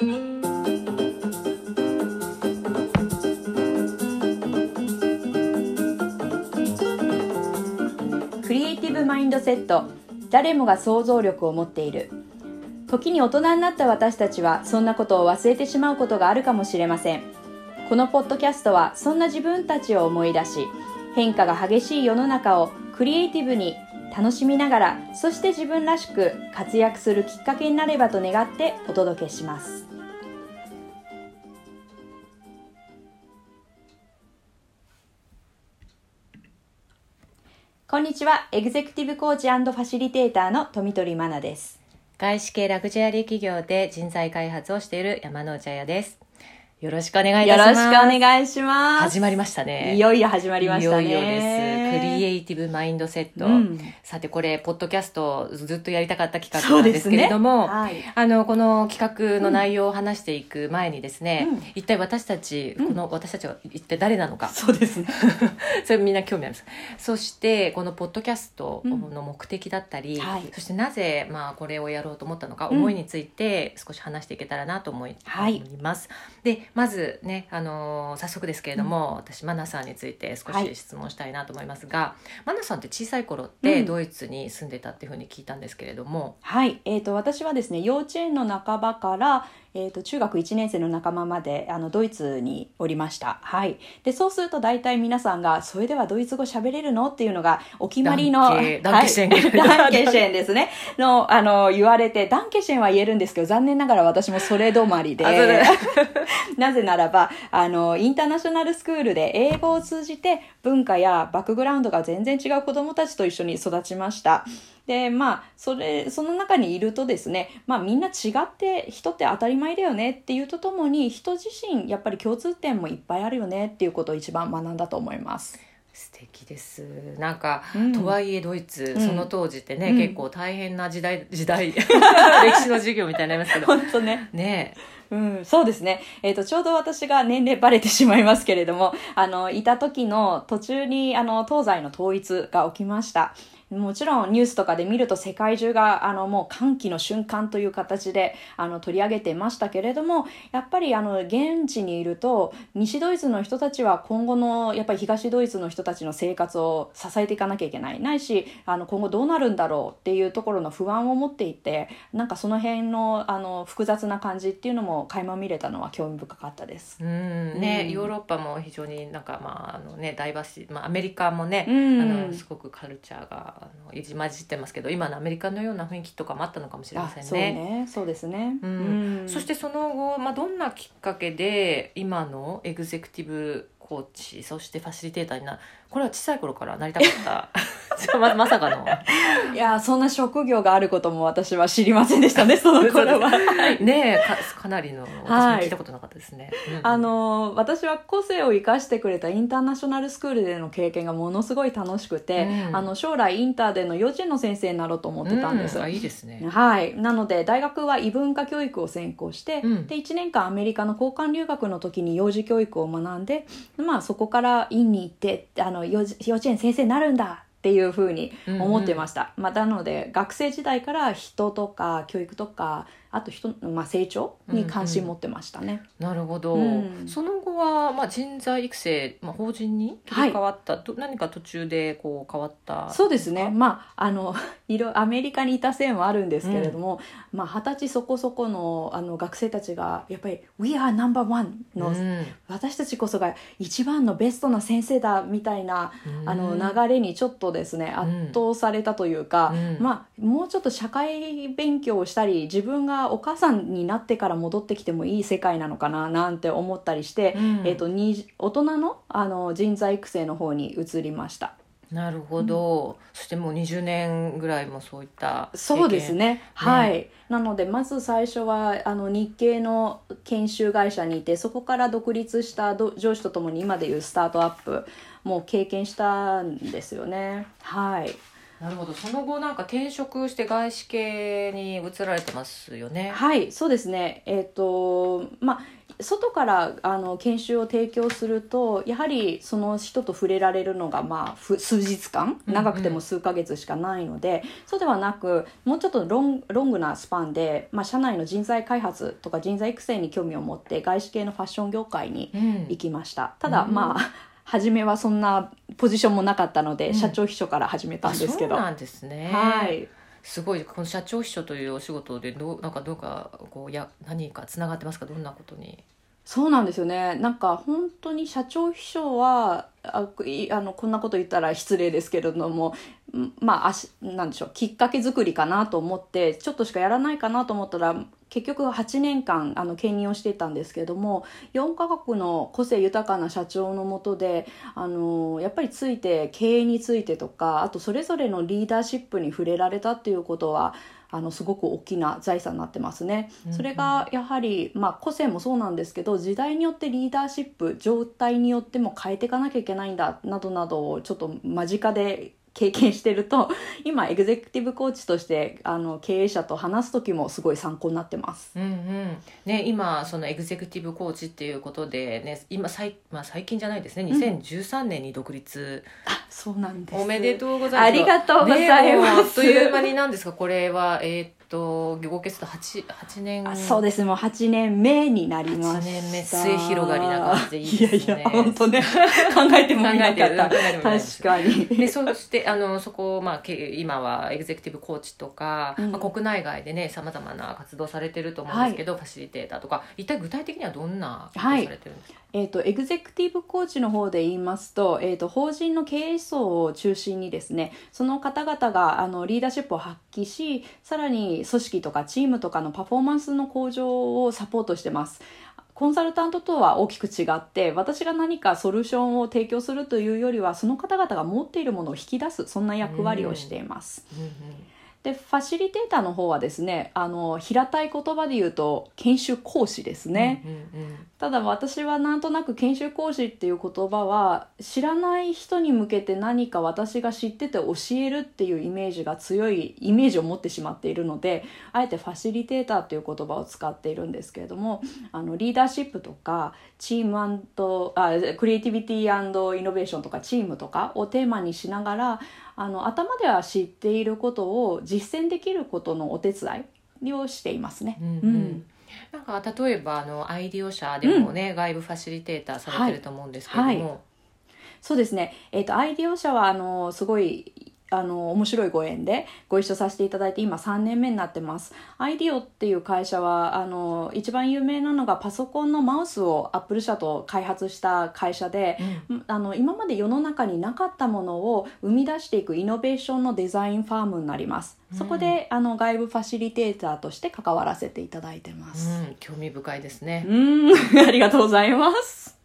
クリエイティブマインドセット。誰もが想像力を持っている。時に大人になった私たちはそんなことを忘れてしまうことがあるかもしれません。このポッドキャストはそんな自分たちを思い出し変化が激しい世の中をクリエイティブに楽しみながらそして自分らしく活躍するきっかけになればと願ってお届けします。こんにちはエグゼクティブコーチファシリテーターの富取真奈です外資系ラグジュアリー企業で人材開発をしている山之内彩です。よろしくお願いいたします。よろしくお願いします始まりましたね。いよいよ始まりましたねいよいよです。クリエイティブマインドセット。うんさてこれ、ポッドキャストずっとやりたかった企画なんですすけれども、ねはいあの、この企画の内容を話していく前にですね、うん一体私たち、この私たちは一体誰なのか、そうですね それみんな興味あります。そして、このポッドキャストの目的だったり、はいそしてなぜ、まあ、これをやろうと思ったのか、うん思いについて少し話していけたらなと思い,、はいます。で、まずね、あのー早速ですけれども、私、マナさんについて少はい。し質問したいなと思いますが、マナさんって小さい頃ってうん。ドイツに住んでたっていうふうに聞いたんですけれども、はい、えー、と私はですね幼稚園の半ばから、えー、と中学1年生の仲間まであのドイツにおりました、はい、でそうすると大体皆さんが「それではドイツ語喋れるの?」っていうのがお決まりのダンケシェン。はい。ダンケシェンですね。のあの言われてダンケシェンは言えるんですけど残念ながら私もそれ止まりで。なぜならばあのインターナショナルスクールで英語を通じて文化やバックグラウンドが全然違う子どもたちと一緒に育ちました。でまあそれその中にいるとですね、まあ、みんな違って人って当たり前だよねっていうとともに人自身やっぱり共通点もいっぱいあるよねっていうことを一番学んだと思います。素敵です。なんか、うん。とはいえドイツ、うん。その当時ってね、うん。結構大変な時代 時代 歴史の授業みたいになりますけど。本当ね。ね。うん、そうですね。えっ、と、ちょうど私が年齢バレてしまいますけれども、あの、いた時の途中に、あの、東西の統一が起きました。もちろんニュースとかで見ると世界中があのもう歓喜の瞬間という形であの取り上げてましたけれどもやっぱりあの現地にいると西ドイツの人たちは今後のやっぱり東ドイツの人たちの生活を支えていかなきゃいけない。ないしあの今後どうなるんだろうっていうところの不安を持っていてなんかその辺のあの複雑な感じっていうのも垣間見れたのは興味深かったです。うんね、うん。ヨーロッパも非常になんかまああのねダイバーシまあアメリカもね、うん。あのすごくカルチャーがあの入り混じってますけど今のアメリカのような雰囲気とかもあったのかもしれませんそうね。ねそうですね。うんそしてその後、まあ、どんなきっかけで今のエグゼクティブコーチそしてファシリテーターになこれは小さい頃からなりたかった。ままさかの。いやそんな職業があることも私は知りませんでしたね その頃は。ね。えかかなりの私も聞いたことなかったですね。うん。あの私は個性を生かしてくれたインターナショナルスクールでの経験がものすごい楽しくて、うん。あの将来インターでの幼稚園の先生になろうと思ってたんです。うあいいですね。はい、なので大学は異文化教育を専攻して、うん。で1年間アメリカの交換留学の時に幼児教育を学んで、まあ、そこから院に行ってあの幼児幼稚園先生になるんだっていうふうに思ってました、まあ、なので学生時代から人とか教育とかあと人、まあ、成長に関心持ってましたね。なるほど、うん。その後は、まあ、人材育成、まあ、法人に切り替わった、と何か途中でこう変わった？そうですね。まあ、あの、いろ、アメリカにいたせいもあるんですけれども、まあ、二十歳そこそこの、あの、学生たちが、やっぱり、We are number one の、うん。私たちこそが一番のベストな先生だ、みたいな、あの、うん。流れにちょっとですね、圧倒されたというか、うん。まあ、もうちょっと社会勉強をしたり、自分がお母さんになってから戻ってきてもいい世界なのかな、なんて思ったりして、うん。えっ、と、に大人の、あの、人材育成の方に移りました。なるほど、そしてもう20年ぐらいもそういった経験そうですね。はい。なのでまず最初はあの日系の研修会社にいてそこから独立したど上司とともに今でいうスタートアップも経験したんですよね。はいなるほど。その後なんか転職して外資系に移られてますよね。はいそうですね。えっ、とまあ外からあの研修を提供するとやはりその人と触れられるのが、まあ、ふ数日間うん長くても数ヶ月しかないので、そうではなくもうちょっとロンロングなスパンで、まあ、社内の人材開発とか人材育成に興味を持って外資系のファッション業界にうん。行きました。ただ、うん。まあ初めはそんなポジションもなかったので、うん。社長秘書から始めたんですけど。あそうなんですね。はい。すごいこの社長秘書というお仕事でどうなんかどうかこうや何かつながってますか？どんなことに？そうなんですよね。なんか本当に社長秘書はあいあのこんなこと言ったら失礼ですけれどもんまああしなんでしょうきっかけ作りかなと思ってちょっとしかやらないかなと思ったら結局8年間あの兼任をしていたんですけれども4カ国の個性豊かな社長のもとであのやっぱりついて経営についてとかあとそれぞれのリーダーシップに触れられたっていうことはあのすごく大きな財産になってますね。それがやはり、まあ、個性もそうなんですけど時代によってリーダーシップ状態によっても変えていかなきゃいけないんだなどなどをちょっと間近で経験してると 今エグゼクティブコーチとしてあの経営者と話す時もすごい参考になってます。うんうん。ね、今そのエグゼクティブコーチっていうことで、ね、今最,、まあ、最近じゃないですね。2013年に独立、あそうなんです。おめでとうございます。ありがとうございます。ねあっという間になんですか？これはえーっと合計すると 8, 8年。あそうです。もう8年目になりました。8年目末広がりな感じでいいですね。いやいや本当ね。考えてもみなかった。確かに。でそしてあのそこ、まあ、け今はエグゼクティブコーチとか、うん。まあ、国内外でねさまざまな活動されてると思うんですけど、ファシリテーターとか一体具体的にはどんなことをされてるんですか、えー、とエグゼクティブコーチの方で言いますと,、えー、と法人の経営層を中心にですねその方々があのリーダーシップを発揮しさらに組織とかチームとかのパフォーマンスの向上をサポートしてます。コンサルタントとは大きく違って私が何かソリューションを提供するというよりはその方々が持っているものを引き出すそんな役割をしています。うんうんでファシリテーターの方はですねあの平たい言葉で言うと研修講師ですね。うんうんただ私はなんとなく研修講師っていう言葉は知らない人に向けて何か私が知ってて教えるっていうイメージが強いイメージを持ってしまっているのであえてファシリテーターという言葉を使っているんですけれどもあのリーダーシップとかチームあクリエイティビティイノベーションとかチームとかをテーマにしながらあの頭では知っていることを実践できることのお手伝いをしていますね。うんうんなんか例えばあのアイディオ社でもね、外部ファシリテーターされてると思うんですけれども、はい。そうですね、えー、とアイディオ社はあのすごいあの面白いご縁でご一緒させていただいて今3年目になってます。アイディオっていう会社はあの一番有名なのがパソコンのマウスをアップル社と開発した会社で、あの今まで世の中になかったものを生み出していくイノベーションのデザインファームになります、そこであの外部ファシリテーターとして関わらせていただいてます、うん、興味深いですね。うん、ありがとうございます。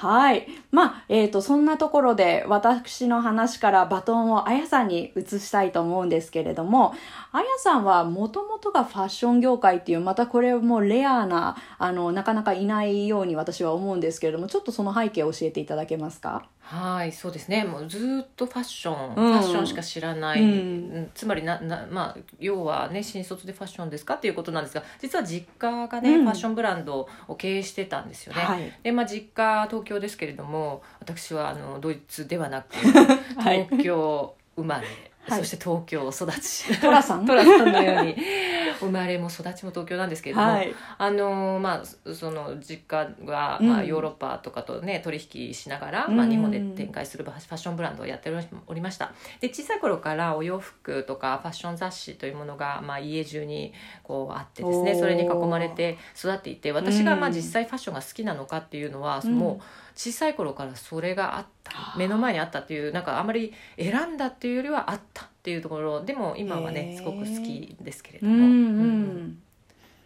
はい。まあ、えっ、と、そんなところで私の話からバトンをあやさんに移したいと思うんですけれども、あやさんはもともとがファッション業界っていう、またこれもレアな、あの、なかなかいないように私は思うんですけれども、ちょっとその背景を教えていただけますか？はいそうですねもうずっとファッション、うんファッションしか知らない、うんうんつまりなな、まあ、要はね新卒でファッションですかっていうことなんですが実は実家がね、うんファッションブランドを経営してたんですよね。はい。でまあ、実家東京ですけれども私はあのドイツではなく はい。東京生まれ、はい。そして東京育ち トラさん。トラさんのように生まれも育ちも東京なんですけれども、はい。あのまあそその実家が、うん。まあ、ヨーロッパとかとね取引しながら、うん。まあ、日本で展開するファッションブランドをやっておりました。で小さい頃からお洋服とかファッション雑誌というものが、まあ、家中にこうあってですねそれに囲まれて育っていて私がまあうん。実際ファッションが好きなのかっていうのは、うん。もう小さい頃からそれがあった目の前にあったっていうなんかあまり選んだっていうよりはあったっていうところでも今はねすごく好きですけれうんうども。ん。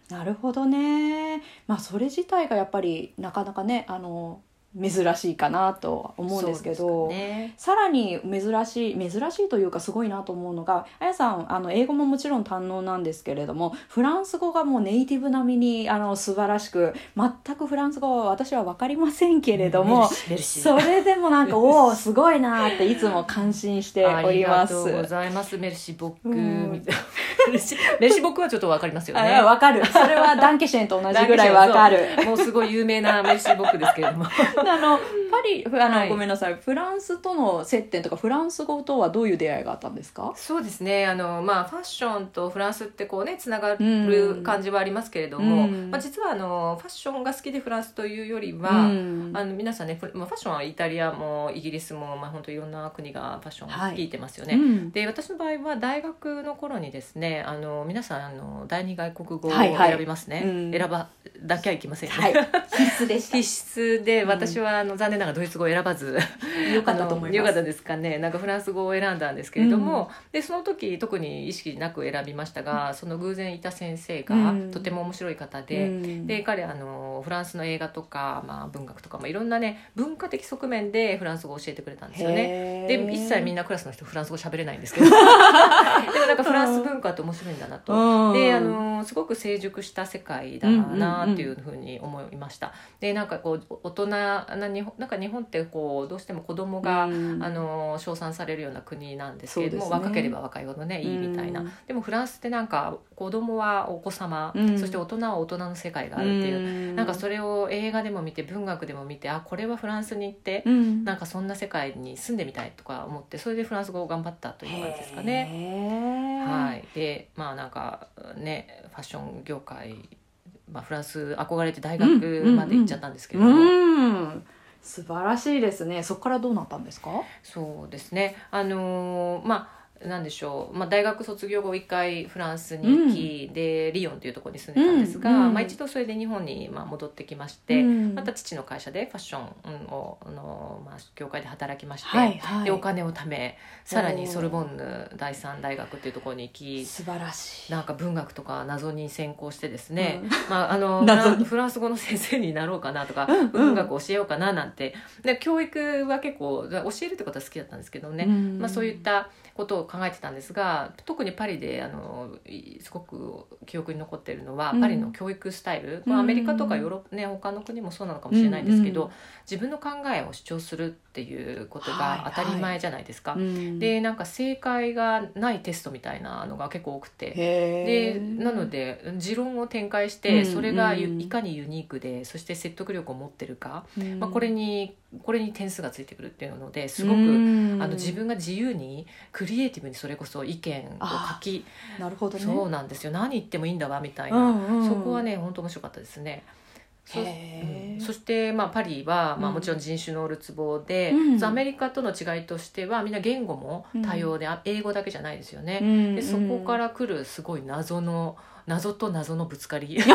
なるほどね。まあそれ自体がやっぱりなかなかねあの珍しいかなとは思うんですけどね。さらに珍しい珍しいというかすごいなと思うのがあやさんあの英語ももちろん堪能なんですけれどもフランス語がもうネイティブ並みにあの素晴らしく全くフランス語は私は分かりませんけれども、メルシーそれでもなんか おおすごいなっていつも感心しております。ありがとうございます。メルシーボックうん。メルシボックはちょっとわかりますよね。あわかる。それはダンケシェンと同じぐらいわかる。もうすごい有名なメルシーボックですけれどもあのパリあの、はい。ごめんなさい。フランスとの接点とかフランス語とはどういう出会いがあったんですか？そうですね。あの、まあ、ファッションとフランスってこうねつながうんる感じはありますけれども、うんまあ、実はあのファッションが好きでフランスというよりは、うん。あの皆さんね、フまあ、ファッションはイタリアもイギリスも、まあ、本当いろんな国がファッションをはい聞いてますよね。うん。で私の場合は大学の頃にですねあの皆さんあの第二外国語をはいはい。選びますね、うん。選ばなきゃいけませんよね、はい。必須でした。必須で私はあの残念ながらドイツ語を選ばず よかったと思います。よかったですかね。なんかフランス語を選んだんですけれども、でその時特に意識なく選びましたが、その偶然いた先生がうん。とても面白い方で、うん。で彼あのフランスの映画とか、まあ、文学とか、まあ、いろんなね文化的側面でフランス語を教えてくれたんですよね。で一切みんななクラスの人フランス語喋れないんですけど。でもなんかフランス文化って面白いんだなと。うん。であのすごく成熟した世界だなっていうふうに思いました。でなんかこう大人な日本なんか日本ってこうどうしても子供が、うん。あの称賛されるような国なんですけれども、ね。若ければ若いほどねいいみたいな、うん。でもフランスってなんか子供はお子様、うん。そして大人は大人の世界があるっていう、うん。なんかそれを映画でも見て文学でも見てあこれはフランスに行って、うん。なんかそんな世界に住んでみたいとか思ってそれでフランス語を頑張ったという感じですかね。ねはい、でまあなんかねファッション業界、まあ、フランス憧れて大学まで行っちゃったんですけれども、うん。素晴らしいですね。そこからどうなったんですか？そうですね。あのーまあなんでしょう、まあ、大学卒業後一回フランスに行き、でリヨンというところに住んでたんですが、うん。うんまあ、一度それで日本にまあ戻ってきまして、うん。また父の会社でファッションをあの、まあ、業界で働きまして、はいはい。でお金を貯めさらにソルボンヌ第三大学っていうところに行き素晴らしい。なんか文学とか謎に専攻してですね、うん。まあ、あの フランス語の先生になろうかなとか、うんうん。文学教えようかななんて。で教育は結構教えるってことは好きだったんですけどね、うん。まあ、そういったことを考えてたんですが特にパリであのいすごく記憶に残っているのは、うん。パリの教育スタイル、うんまあ、アメリカとかヨーロッパ、ね、他の国もそうなのかもしれないんですけど、うんうん。自分の考えを主張するっていうことはいが当たり前じゃないですか。うん。でなんか正解がないテストみたいなのが結構多くて。へでーなので持論を展開しうんてそれがいかにユニークでそして説得力を持ってるか、うん。まあ、これにこれに点数がついてくるっていうのですごく、うん。あの自分が自由にクリエイティブにそれこそ意見を書き、なるほどね。そうなんですよ。何言ってもいいんだわみたいな、うんうんそこはね本当面白かったですね。そ,、うん。そして、まあ、パリは、まあ、うん。もちろん人種のるつぼで、うん。アメリカとの違いとしてはみんな言語も多様で、あ英語だけじゃないですよね。うん。でそこから来るすごい謎の謎と謎のぶつかり。なん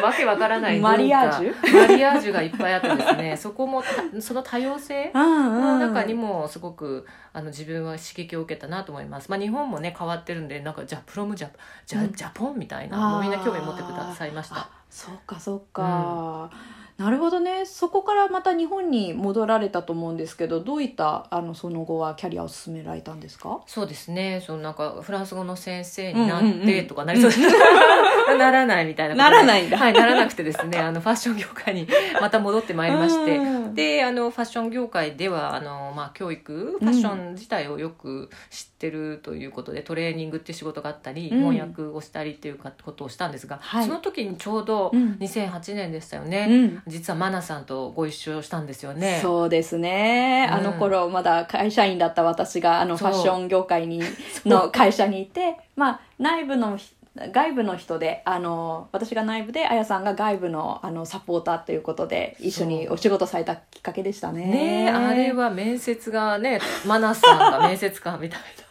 かわけわからないマリアージュ？マリアージュがいっぱいあってですね。そこもたその多様性の中にもすごくあの自分は刺激を受けたなと思います、まあ、日本もね変わってるんでなんかじゃあプロムジャジャ,、うん。ジャポンみたいなもうみんな興味持ってくださいました。あそうかそうか、なるほどね。そこからまた日本に戻られたと思うんですけどどういったあのその後はキャリアを進められたんですか？そうですね。そのなんかフランス語の先生になっうんうんうん。てとかなりそうです、ならないみたいなならないんだ。はいならなくてですね。あのファッション業界にまた戻ってまいりまして。うん。であのファッション業界ではあの、まあ、教育ファッション自体をよく知ってるということで、トレーニングっていう仕事があったり、うん。翻訳をしたりっていうかことをしたんですが、はい。その時にちょうどうん。2008年でしたよね、うん実はマナさんとご一緒したんですよね。そうですね、うん。あの頃まだ会社員だった私があのファッション業界にの会社にいてまあ内部のひ外部の人であの私が内部であやさんが外部のあのサポーターということで一緒にお仕事されたきっかけでしたね。ねえあれは面接がねマナさんが面接官みたいな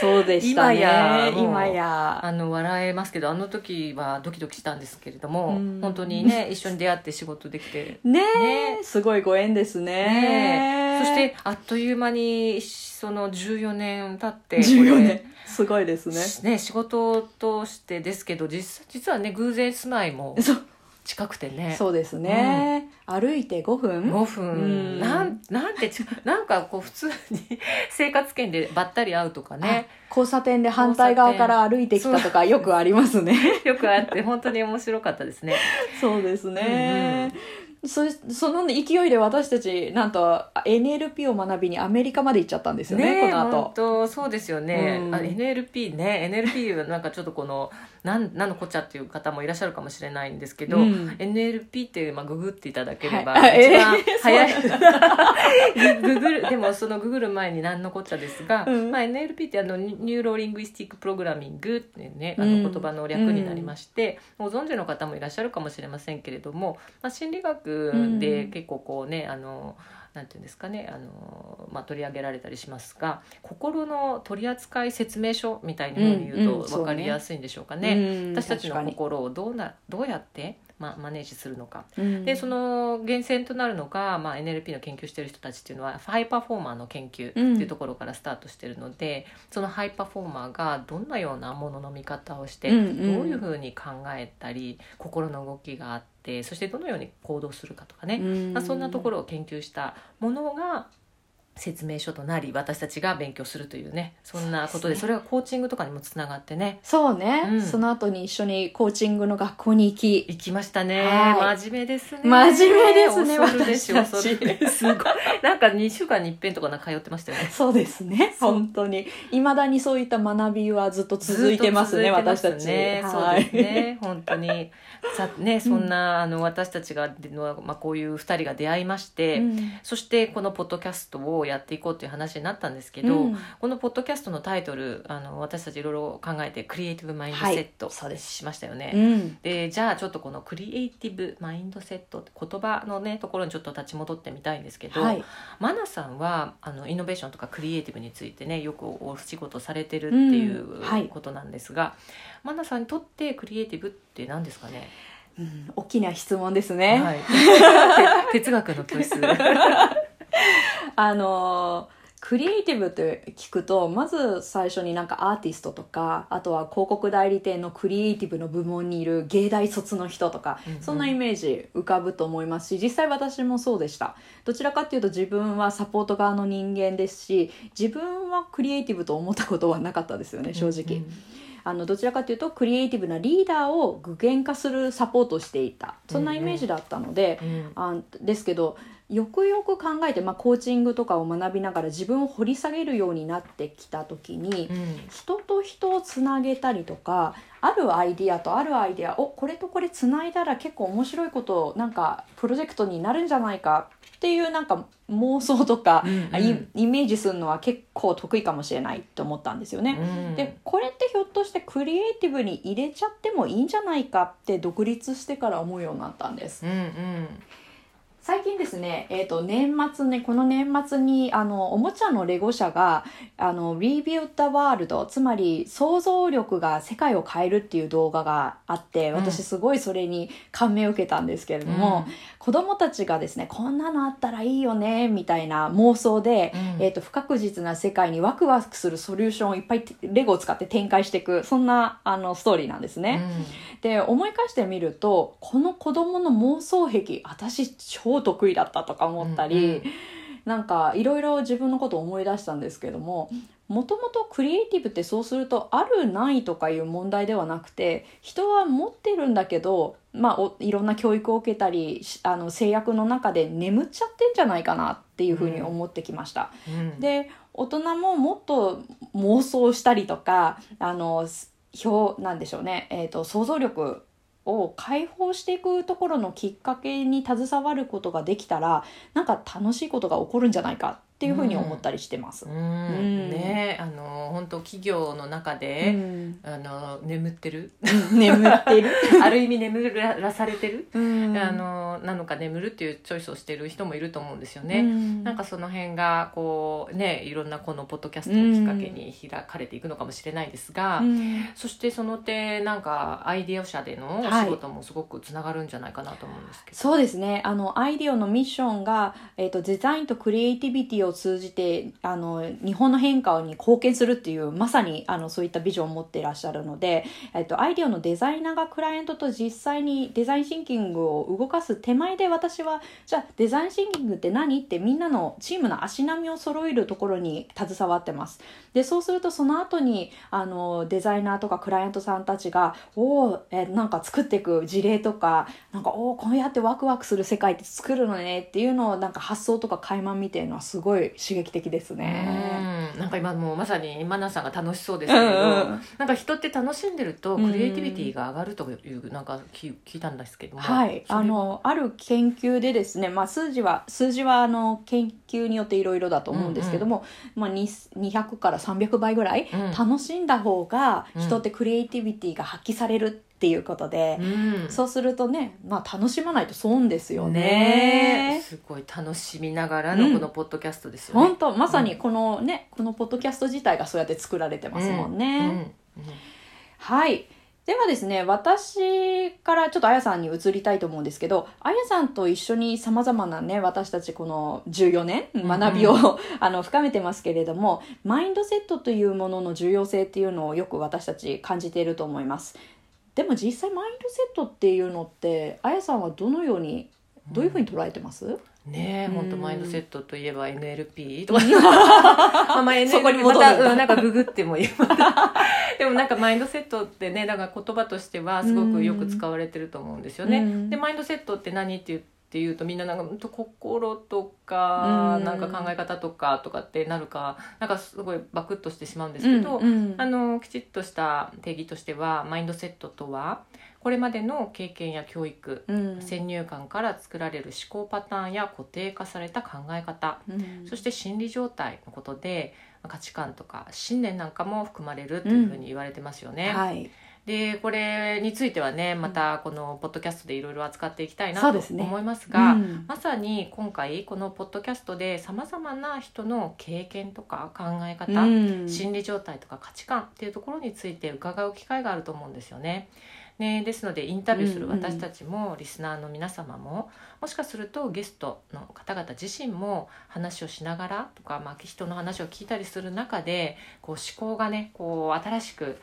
そうでしたね。今や今や。あの笑えますけどあの時はドキドキしたんですけれどもうん。本当にね一緒に出会って仕事できて。ねえね。すごいご縁ですね。ねえ。そしてあっという間にその14年経ってこれ。14年すごいですね。ね仕事としてですけど実実はね偶然住まいもそう近くてね。そうですね、歩いて5分。5分、うん。なんなんてちなんかこう普通に生活圏でばったり会うとかね。あ交差点で反対側から歩いてきたとかよくありますね。よくあって本当に面白かったですね。そうですね、そその勢いで私たちなんと NLP を学びにアメリカまで行っちゃったんですよねねこの後。本当そうですよね、うん。あ NLP ね。NLP はなんかちょっとこのなんなんのこっちゃっていう方もいらっしゃるかもしれないんですけど、うん。NLP ってまあググっていただければ、はい。一番えー早い。ググるでもそのググる前に何のこっちゃですが、うん。まあ、NLP ってあのニ Neuro Linguistic Programming っていうねあうん。の言葉の略になりまして、ご存知の方もいらっしゃるかもしれませんけれども、まあ、心理学で結構こうねあのなんていうんですかねあの、まあ、取り上げられたりしますが心の取扱説明書みたいなふうに言うんううんと分かりやすいんでしょうかね。うん私たちの心をどうなどうやって、まあ、マネージするのか。うん。でその源泉となるのが、まあ、NLP の研究してる人たちっていうのはハイパフォーマーの研究っていうところからスタートしてるので、そのハイパフォーマーがどんなようなものの見方をして、うんうん。どういうふうに考えたり心の動きがあってそしてどのように行動するかとかね、うん。まあ、そんなところを研究したものが説明書となり私たちが勉強するというね。そんなことでね。それがコーチングとかにもつながってね。そうね、うん。その後に一緒にコーチングの学校に行き。行きましたね、はい。真面目ですね。真面目ですね恐るべし恐るべし。すごい。なんか2週間に一遍とか通ってましたよね。そうですね。本当に。いまだにそういった学びはずっと続いてますねずっと私たち、ねはい。そうですね。本当にさねそんな、あの私たちがの、まあ、こういう2人が出会いまして、うん。そしてこのポッドキャストをやっていこうという話になったんですけど、うん。このポッドキャストのタイトルあの私たちいろいろ考えてクリエイティブマインドセットしましたよね。うん。でじゃあちょっとこのクリエイティブマインドセットって言葉のねところにちょっと立ち戻ってみたいんですけど、はい。マナさんはあのイノベーションとかクリエイティブについてねよくお仕事されてるっていうことなんですが、マナさんにとってクリエイティブって何ですかね、うん大きな質問ですね、はい、て哲学の教室。あのークリエイティブって聞くとまず最初になんかアーティストとかあとは広告代理店のクリエイティブの部門にいる芸大卒の人とか、うんうん。そんなイメージ浮かぶと思いますし実際私もそうでした。どちらかっていうと自分はサポート側の人間ですし自分はクリエイティブと思ったことはなかったですよね正直、うんあのどちらかというとクリエイティブなリーダーを具現化するサポートをしていた。そんなイメージだったので、うんあですけどよくよく考えて、まあ、コーチングとかを学びながら自分を掘り下げるようになってきた時に、うん。人と人をつなげたりとかあるアイディアとあるアイディアおこれとこれつないだら結構面白いことなんかプロジェクトになるんじゃないかっていうなんか妄想とか、うんうんイイメージするのは結構得意かもしれないと思ったんですよね。うんでこれってひょっとしてクリエイティブに入れちゃってもいいんじゃないかって独立してから思うようになったんです。うんうん最近ですね、えー、と年末ねこの年末にあのおもちゃのレゴ社があの Rebuild the World つまり想像力が世界を変えるっていう動画があって私すごいそれに感銘を受けたんですけれども、子供たちがですねこんなのあったらいいよねみたいな妄想で、うん。えー、と不確実な世界にワクワクするソリューションをいっぱいレゴを使って展開していくそんなあのストーリーなんですね。で思い返してみるとこの子供の妄想癖私超得意だったとか思ったり、うんうん。なんかいろいろ自分のことを思い出したんですけどももともとクリエイティブってそうするとあるないとかいう問題ではなくて人は持ってるんだけど、まあ、おいろんな教育を受けたりしあの制約の中で眠っちゃってんじゃないかなっていうふうに思ってきました。うん。で大人ももっと妄想したりとかあのす表なんでしょうね、えー、と想像力を解放していくところのきっかけに携わることができたらなんか楽しいことが起こるんじゃないかっていうふうに思ったりしてます。うん。ん。ねあの本当企業の中うで、ん。あの眠ってる。眠ってる、ある意味眠らされてる、うん。あのなのか眠るっていうチョイスをしてる人もいると思うんですよね。うん。なんかその辺がこうねいろんなこのポッドキャストをきっかけに開かれていくのかもしれないですが、うん。そしてその点なんかアイデア社でのおはい。仕事もすごくつながるんじゃないかなと思うんですけど。そうですね。あのアイディオのミッションが、えー、とデザインとクリエイティビティをを通じてあの日本の変化に貢献するっていうまさにあのそういったビジョンを持っていらっしゃるので、えっと、アイディアのデザイナーがクライアントと実際にデザインシンキングを動かす手前で私はじゃあデザインシンキングって何ってみんなのチームの足並みを揃えるところに携わってます。でそうするとその後にあのデザイナーとかクライアントさんたちがおおなんか作っていく事例とかなんかおおこうやってワクワクする世界って作るのねっていうのをなんか発想とか垣間見てるのはすごい刺激的ですね。なんか今もうまさにマナさんが楽しそうですけれど、うんうん、なんか人って楽しんでるとクリエイティビティが上がるというなんか聞いたんですけども、はい。あのある研究でですね、まあ、数字は数字はあの研究によっていろいろだと思うんですけども、うんうん、まあ、200から300倍ぐらい楽しんだ方が人ってクリエイティビティが発揮されるっていうことで、うん、そうするとね、まあ、楽しまないと損ですよね、ね、すごい楽しみながらのこのポッドキャストですよね、本当まさにこのね、このポッドキャスト自体がそうやって作られてますもんね、はい。ではですね、私からちょっとあやさんに移りたいと思うんですけど、あやさんと一緒に様々なね、私たちこの14年、学びを、うん、あの、深めてますけれども、マインドセットというものの重要性っていうのをよく私たち感じていると思います。でも実際マインドセットっていうのって、あやさんはどのように、どういうふうに捉えてます、うん。ねえ、本当マインドセットといえば NLP とかまあまあ NLP そこにまた、うん、なんかググってもいい でもなんかマインドセットってねだから言葉としてはすごくよく使われてると思うんですよね。でマインドセットって何って言っていうとみんななんか心とかなんか考え方とかとかってなるかなんかすごいバクッとしてしまうんですけど、あのきちっとした定義としてはマインドセットとはこれまでの経験や教育、うん、先入観から作られる思考パターンや固定化された考え方、うん、そして心理状態のことで価値観とか信念なんかも含まれるというふうに言われてますよね。うんはいでこれについてはねまたこのポッドキャストでいろいろ扱っていきたいなと思いますが、ねうん、まさに今回このポッドキャストでさまざまな人の経験とか考え方、うん、心理状態とか価値観っていうところについて伺う機会があると思うんですよね。ね、ですのでインタビューする私たちも、リスナーの皆様ももしかするとゲストの方々自身も話をしながらとか、まあ、人の話を聞いたりする中でこう思考がねこう新しく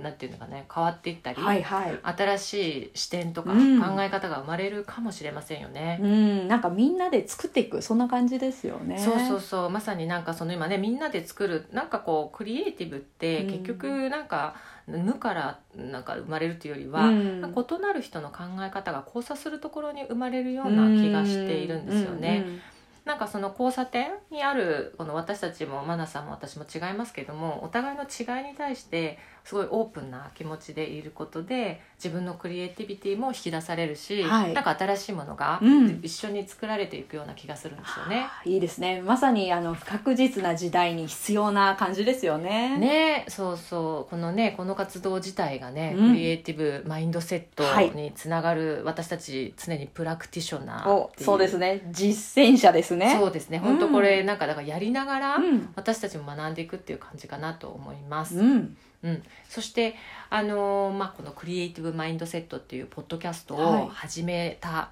なんていうのかね変わっていったり、はいはい、新しい視点とか考え方が生まれるかもしれませんよね。うん、なんかみんなで作っていくそんな感じですよね。そうそうそう。まさになんかその今ねみんなで作るなんかこうクリエイティブって結局なんか、うん無からなんか生まれるというよりは、うん、異なる人の考え方が交差するところに生まれるような気がしているんですよね。うんうんなんかその交差点にあるこの私たちもマナさんも私も違いますけどもお互いの違いに対してすごいオープンな気持ちでいることで自分のクリエイティビティも引き出されるし、はい、なんか新しいものが一緒に作られていくような気がするんですよね。うん、いいですね。まさにあの不確実な時代に必要な感じですよね。ねそうそう。このねこの活動自体がね、うん、クリエイティブマインドセットにつながる、はい、私たち常にプラクティショナーそうですね。実践者ですね。そうですね。本当これ、なんかだからやりながら、私たちも学んでいくっていう感じかなと思います。うんうん、そしてあのー、まあ、この「クリエイティブ・マインドセット」っていうポッドキャストを始めた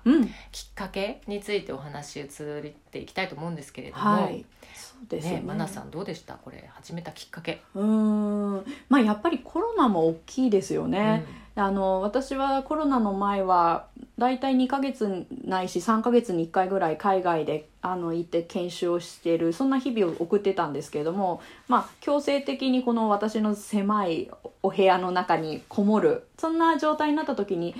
きっかけについてお話移っていきたいと思うんですけれども、はい、そうですね。ねマナさんどうでした？これ始めたきっかけ。うん。まあやっぱりコロナも大きいですよね。うんあの私はコロナの前は大体2ヶ月ないし3ヶ月に1回ぐらい海外であの行って研修をしているそんな日々を送ってたんですけれども、まあ、強制的にこの私の狭いお部屋の中にこもるそんな状態になった時に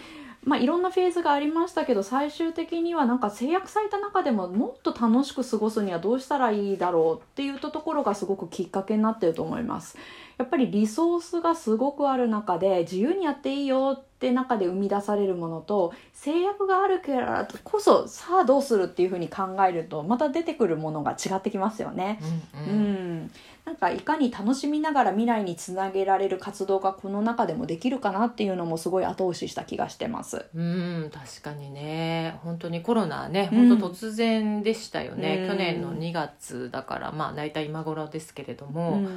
まあ、いろんなフェーズがありましたけど最終的にはなんか制約された中でももっと楽しく過ごすにはどうしたらいいだろうっていうところがすごくきっかけになってると思います。やっぱりリソースがすごくある中で自由にやっていいよって中で生み出されるものと制約があるからこそさあどうするっていうふうに考えるとまた出てくるものが違ってきますよね。うん、うんうんなんかいかに楽しみながら未来につなげられる活動がこの中でもできるかなっていうのもすごい後押しした気がしてます。うん確かにね。本当にコロナねうん本当突然でしたよね、うん。去年の2月だからまあ大体今頃ですけれどうも、ん。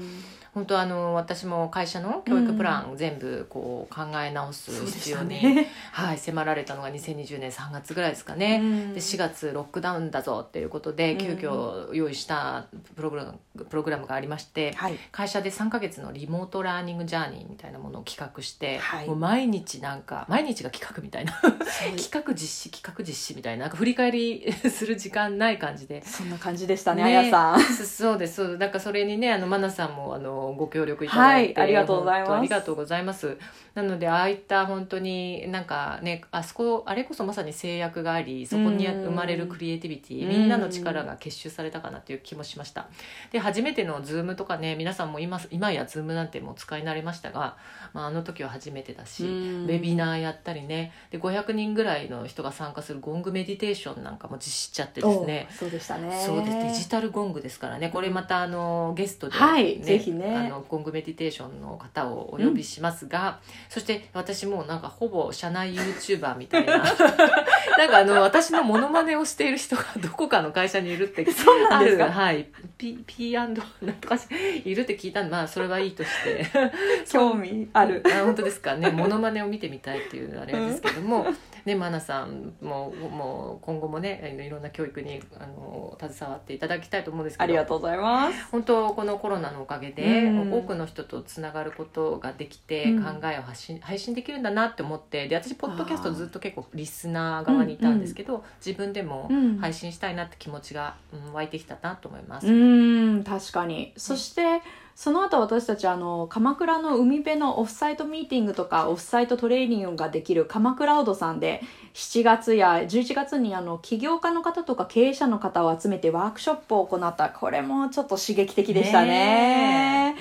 本当あの私も会社の教育プラン全部こう考え直す必要に、ね。はい、迫られたのが2020年3月ぐらいですかね、うん。で4月ロックダウンだぞっていうことで急遽用意したプログラムプログラムがありましてはい。会社で3ヶ月のリモートラーニングジャーニーみたいなものを企画して、はい。もう毎日なんか毎日が企画みたいな。企画実施企画実施みたいななんか振り返りする時間ない感じで。そんな感じでしたね、ね。あやさん。そそうですそうなんかそれにねあのマナさんもあのご協力いただいて、はいありがとうございます。ありがとうございます。なのでああいった本当になんかねあそこあれこそまさに制約がありそこにうん生まれるクリエイティビティうん。みんなの力が結集されたかなという気もしました。で初めてのズームとかね皆さんも今今やズームなんてもう使い慣れましたが、まあ、あの時は初めてだし、うん。ウェビナーやったりね。で500人ぐらいの人が参加するゴングメディテーションなんかも実施しちゃってですね。おそうでしたね。そうです。デジタルゴングですからね。これまたあのゲストで、はいぜひね。あのゴングメディテーションの方をお呼びしますが、そして私もなんかほぼ社内 YouTuber みたいな なんかあの私のモノマネをしている人がどこかの会社にいるってそうなんですか。あるはい P, P& なんとかしいるって聞いたんでまあそれはいいとして。興味ある。あ本当ですか？ねモノマネを見てみたいっていうあれですけども、ねマナさんももう今後もねいろんな教育にあの携わっていただきたいと思うんですけど。ありがとうございます。本当このコロナのおかげで、うん。多くの人とつながることができて、うん。考えを発信配信できるんだなって思ってで私ポッドキャストずっと結構リスナー側にいたんですけど、自分でもうん。配信したいなって気持ちが、うん湧いてきたなと思います。うん確かに。そしてその後私たちあの鎌倉の海辺のオフサイトミーティングとかオフサイトトレーニングができる鎌倉ウドさんで7月や11月にあの起業家の方とか経営者の方を集めてワークショップを行った。これもちょっと刺激的でしたね。ね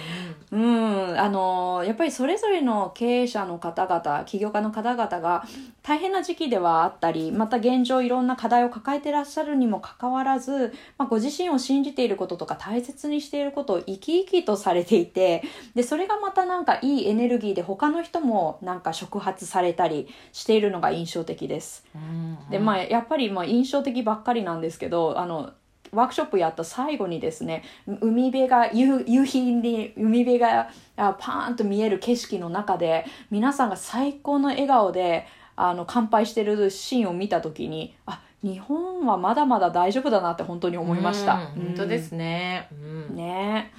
うん、あのやっぱりそれぞれの経営者の方々起業家の方々が大変な時期ではあったりまた現状いろんな課題を抱えてらっしゃるにもかかわらず、まあ、ご自身を信じていることとか大切にしていることを生き生きとされていてでそれがまたなんかいいエネルギーで他の人もなんか触発されたりしているのが印象的です。うんでまあやっぱりまあ印象的ばっかりなんですけどあのワークショップやった最後にですね海辺が夕夕日に海辺があパーンと見える景色の中で皆さんが最高の笑顔であの乾杯してるシーンを見た時にあ日本はまだまだ大丈夫だなって本当に思いました。うん本当ですね。うんね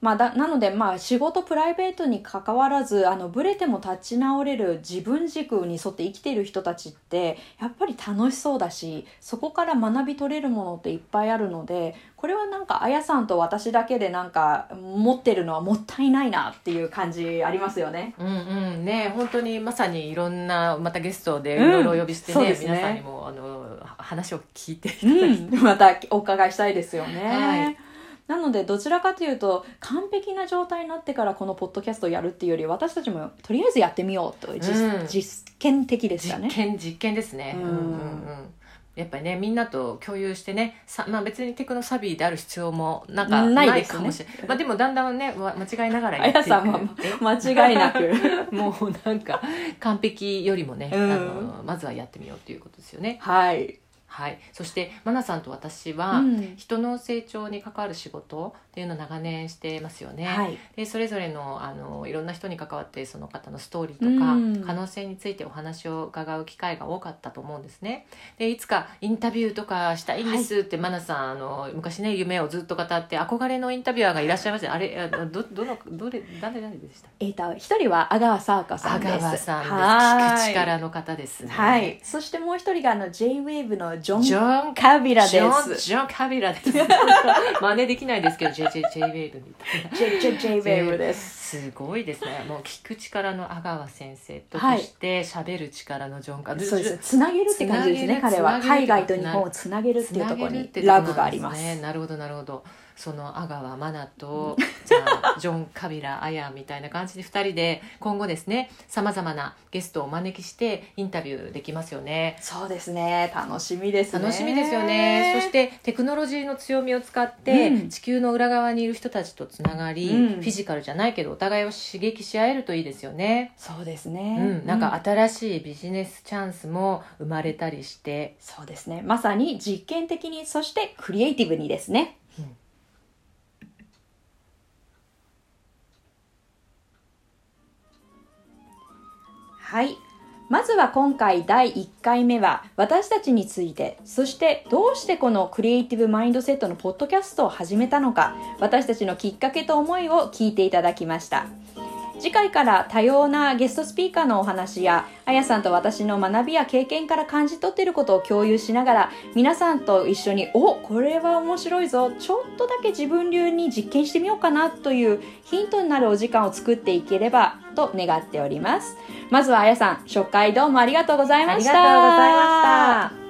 まあ、だなので、まあ、仕事プライベートに関わらずあのブレても立ち直れる自分軸に沿って生きている人たちってやっぱり楽しそうだしそこから学び取れるものっていっぱいあるのでこれはなんかあやさんと私だけでなんか持ってるのはもったいないなっていう感じありますよね。うんうん。ね本当にまさにいろんなまたゲストでいうん。ろいろお呼びしてね,、そうですね。皆さんにもあの話を聞いていたうだきん、またお伺いしたいですよね。はいなのでどちらかというと完璧な状態になってからこのポッドキャストをやるっていうより私たちもとりあえずやってみようと実,、うん。実験的でしたね。実験実験ですね、うん。うんうんうん。やっぱりねみんなと共有してねさ、まあ、別にテクノサビーである必要もなんかなないかもしれない、まあ、でもだんだんねわ間違いながらあやさんはえ？間違いなく。もうなんか完璧よりもね、うん。あのまずはやってみようということですよね。はい、はい、そしてマナさんと私は、うん。人の成長に関わる仕事っていうのを長年してますよね。はい。でそれぞれのあのいろんな人に関わってその方のストーリーとか、うん。可能性についてお話を伺う機会が多かったと思うんですね。でいつかインタビューとかしたいんですって、マナさんあの昔ね夢をずっと語って憧れのインタビュアーがいらっしゃいましたあれあどどのどれ誰誰でしたえー、と一人は阿川佐和子さんです。阿川さんです。はい。聞く力の方ですね。はい、そしてもう一人があの J-WAVE のジョン・ジョンカビラです。ジョンジョンカビラです。真似できないですけど JJJ ウェーブみたいな。J- J- J-WAVE です。すごいですね。もう聞く力の阿川先生と、はいそして喋る力のジョンカビラ。そうです。つなげるって感じですね。彼は海外と日本をつなげるっていうところにラブがあります。なるほどなるほど。その阿川真奈とじゃあジョン・カビラ・アヤみたいな感じで2人で今後ですねさまざまなゲストをお招きしてインタビューできますよね。そうですね。楽しみですね。楽しみですよね。そしてテクノロジーの強みを使って、うん。地球の裏側にいる人たちとつながり、うん。フィジカルじゃないけどお互いを刺激し合えるといいですよね。そうですね、うん、なんか新しいビジネスチャンスも生まれたりして、そうですね。まさに実験的にそしてクリエイティブにですねはい。まずは今回第1回目は私たちについてそしてどうしてこのクリエイティブマインドセットのポッドキャストを始めたのか私たちのきっかけと思いを聞いていただきました。次回から多様なゲストスピーカーのお話やあやさんと私の学びや経験から感じ取っていることを共有しながら皆さんと一緒におこれは面白いぞちょっとだけ自分流に実験してみようかなというヒントになるお時間を作っていければと願っておりますまずはあやさん初回どうもありがとうございましたありがとうございました。